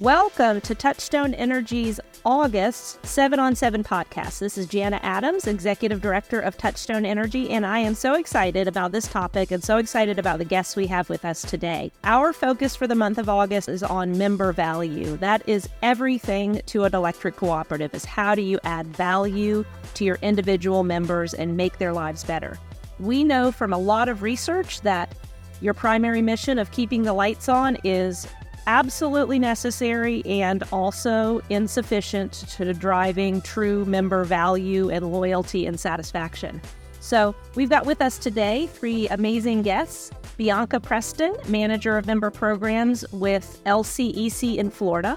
Welcome to Touchstone Energy's August 7 on 7 podcast. This is Jana Adams, Executive Director of Touchstone Energy, and I am so excited about this topic and so excited about the guests we have with us today. Our focus for the month of August is on member value. That is everything to an electric cooperative is how do you add value to your individual members and make their lives better. We know from a lot of research that your primary mission of keeping the lights on is absolutely necessary and also insufficient to driving true member value and loyalty and satisfaction. So, we've got with us today three amazing guests Bianca Preston, Manager of Member Programs with LCEC in Florida,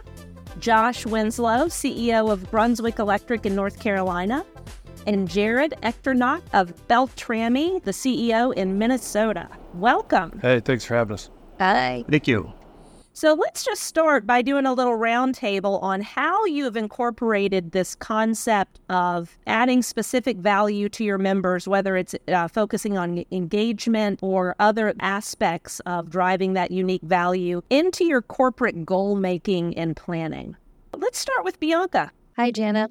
Josh Winslow, CEO of Brunswick Electric in North Carolina, and Jared Echternach of Beltrami, the CEO in Minnesota. Welcome. Hey, thanks for having us. Hi. Thank you. So let's just start by doing a little roundtable on how you have incorporated this concept of adding specific value to your members, whether it's uh, focusing on engagement or other aspects of driving that unique value into your corporate goal making and planning. Let's start with Bianca. Hi, Jana.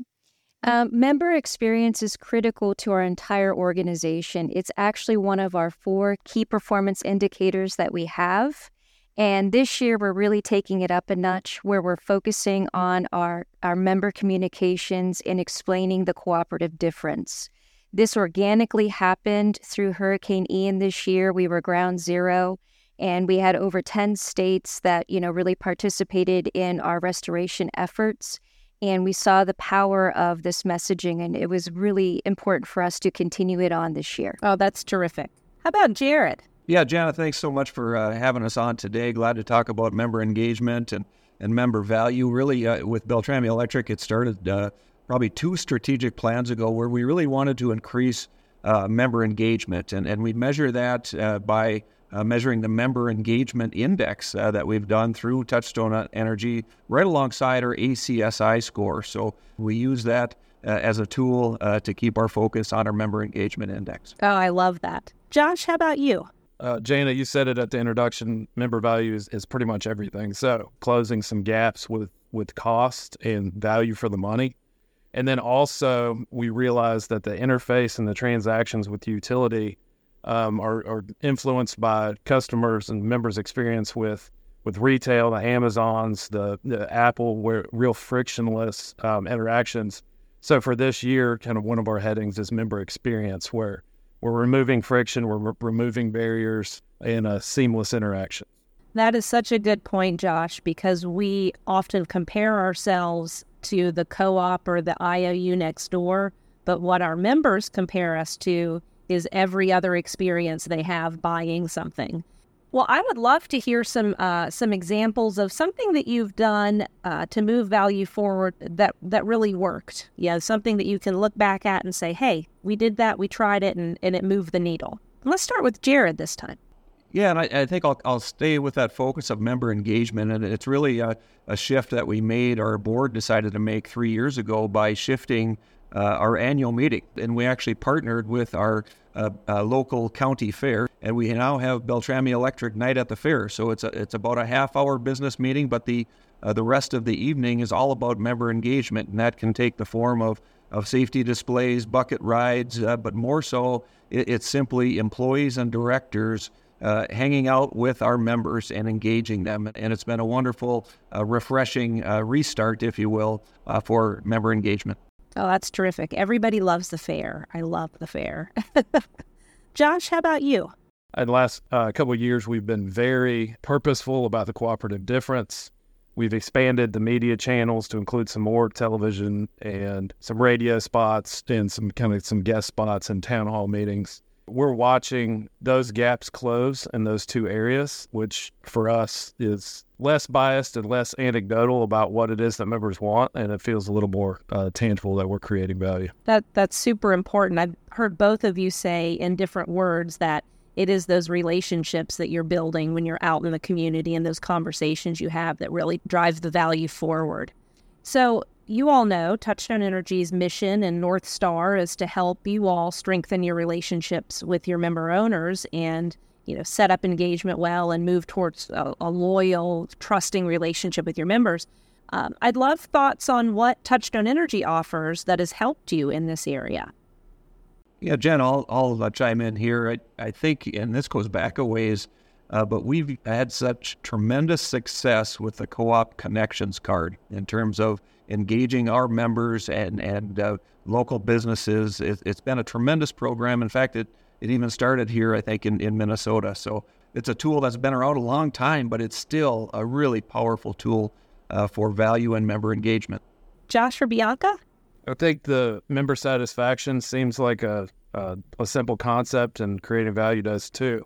Um, member experience is critical to our entire organization. It's actually one of our four key performance indicators that we have. And this year, we're really taking it up a notch where we're focusing on our, our member communications and explaining the cooperative difference. This organically happened through Hurricane Ian this year. We were ground zero, and we had over 10 states that, you know, really participated in our restoration efforts. And we saw the power of this messaging, and it was really important for us to continue it on this year. Oh, that's terrific. How about Jared? Yeah, Jana, thanks so much for uh, having us on today. Glad to talk about member engagement and, and member value. Really, uh, with Beltrami Electric, it started uh, probably two strategic plans ago where we really wanted to increase uh, member engagement. And, and we measure that uh, by uh, measuring the member engagement index that we've done through Touchstone Energy right alongside our ACSI score. So we use that as a tool to keep our focus on our member engagement index. Oh, I love that. Josh, how about you? Uh, Jana, you said it at the introduction. Member value is, is pretty much everything. So closing some gaps with with cost and value for the money, and then also we realize that the interface and the transactions with utility um, are, are influenced by customers and members' experience with with retail, the Amazons, the, the Apple, where real frictionless um, interactions. So for this year, kind of one of our headings is member experience, where we're removing friction, we're re- removing barriers in a seamless interaction. That is such a good point, Josh, because we often compare ourselves to the co op or the IOU next door. But what our members compare us to is every other experience they have buying something. Well, I would love to hear some uh, some examples of something that you've done uh, to move value forward that that really worked. Yeah, something that you can look back at and say, "Hey, we did that. We tried it, and, and it moved the needle." let's start with Jared this time. Yeah, and I, I, think I'll, I'll stay with that focus of member engagement. And it's really a, a, shift that we made, our board decided to make three years ago by shifting uh, our annual meeting. And we actually partnered with our uh, uh, local county fair, and we now have Beltrami Electric Night at the Fair. So it's a, it's about a half hour business meeting, but the uh, the rest of the evening is all about member engagement, and that can take the form of of safety displays, bucket rides, uh, but more so, it, it's simply employees and directors. Uh, hanging out with our members and engaging them. And it's been a wonderful, uh, refreshing uh, restart, if you will, uh, for member engagement. Oh, that's terrific. Everybody loves the fair. I love the fair. Josh, how about you? In the last uh, couple of years, we've been very purposeful about the cooperative difference. We've expanded the media channels to include some more television and some radio spots and some kind of some guest spots in town hall meetings we're watching those gaps close in those two areas, which for us is less biased and less anecdotal about what it is that members want, and it feels a little more uh, tangible that we're creating value. That that's super important. I've heard both of you say in different words that it is those relationships that you're building when you're out in the community and those conversations you have that really drive the value forward. So you all know Touchstone Energy's mission and North Star is to help you all strengthen your relationships with your member owners and you know, set up engagement well and move towards a, a loyal, trusting relationship with your members. Um, I'd love thoughts on what Touchstone Energy offers that has helped you in this area. Yeah, Jen, I'll, I'll uh, chime in here. I, I think, and this goes back a ways, uh, but we've had such tremendous success with the Co-op Connections card in terms of engaging our members and and uh, local businesses. It, has been a tremendous program. In fact, it it even started here, I think, in, in Minnesota. So it's a tool that's been around a long time, but it's still a really powerful tool uh, for value and member engagement. Josh or Bianca? I think the member satisfaction seems like a, a, a simple concept, and creating value does too.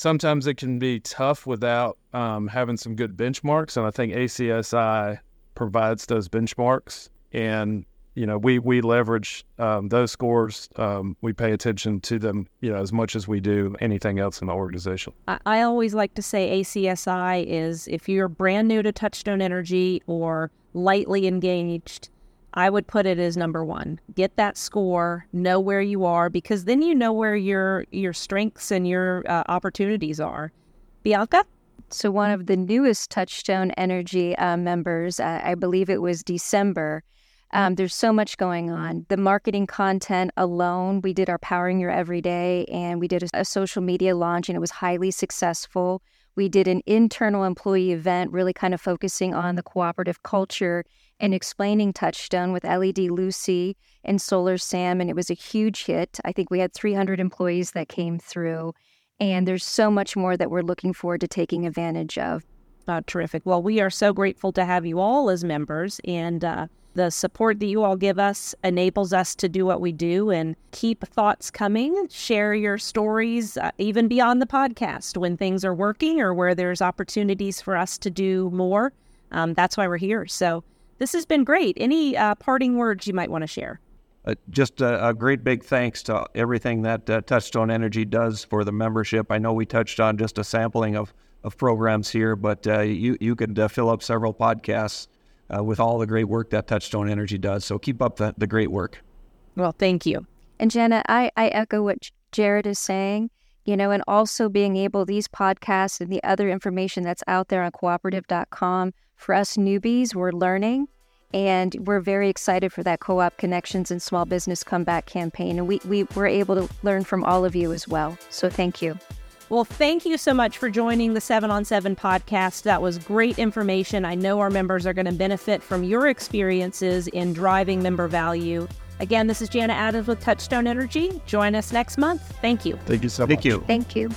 Sometimes it can be tough without um, having some good benchmarks, and I think ACSI provides those benchmarks. And you know, we we leverage um, those scores. Um, we pay attention to them, you know, as much as we do anything else in the organization. I, I always like to say ACSI is if you're brand new to Touchstone Energy or lightly engaged, I would put it as number one. Get that score, know where you are, because then you know where your your strengths and your uh, opportunities are. Bianca. So one of the newest Touchstone Energy uh, members, uh, I believe it was December um, there's so much going on. The marketing content alone, we did our Powering Your Everyday and we did a, a social media launch and it was highly successful. We did an internal employee event, really kind of focusing on the cooperative culture and explaining Touchstone with LED Lucy and Solar Sam, and it was a huge hit. I think we had 300 employees that came through, and there's so much more that we're looking forward to taking advantage of. Uh, terrific. Well, we are so grateful to have you all as members, and uh, the support that you all give us enables us to do what we do and keep thoughts coming. Share your stories, uh, even beyond the podcast, when things are working or where there's opportunities for us to do more. Um, that's why we're here. So this has been great. Any uh, parting words you might want to share? Uh, just a, a, great big thanks to everything that uh, Touchstone Energy does for the membership. I know we touched on just a sampling of, of programs here, but uh, you you could uh, fill up several podcasts uh, with all the great work that Touchstone Energy does. So keep up the, the great work. Well, thank you. And Jana, I, I echo what Jared is saying, you know, and also being able, these podcasts and the other information that's out there on cooperative.com, for us newbies, we're learning. And we're very excited for that co op connections and small business comeback campaign. And we, we were able to learn from all of you as well. So thank you. Well, thank you so much for joining the 7 on 7 podcast. That was great information. I know our members are going to benefit from your experiences in driving member value. Again, this is Jana Adams with Touchstone Energy. Join us next month. Thank you. Thank you so much. Thank you. Thank you.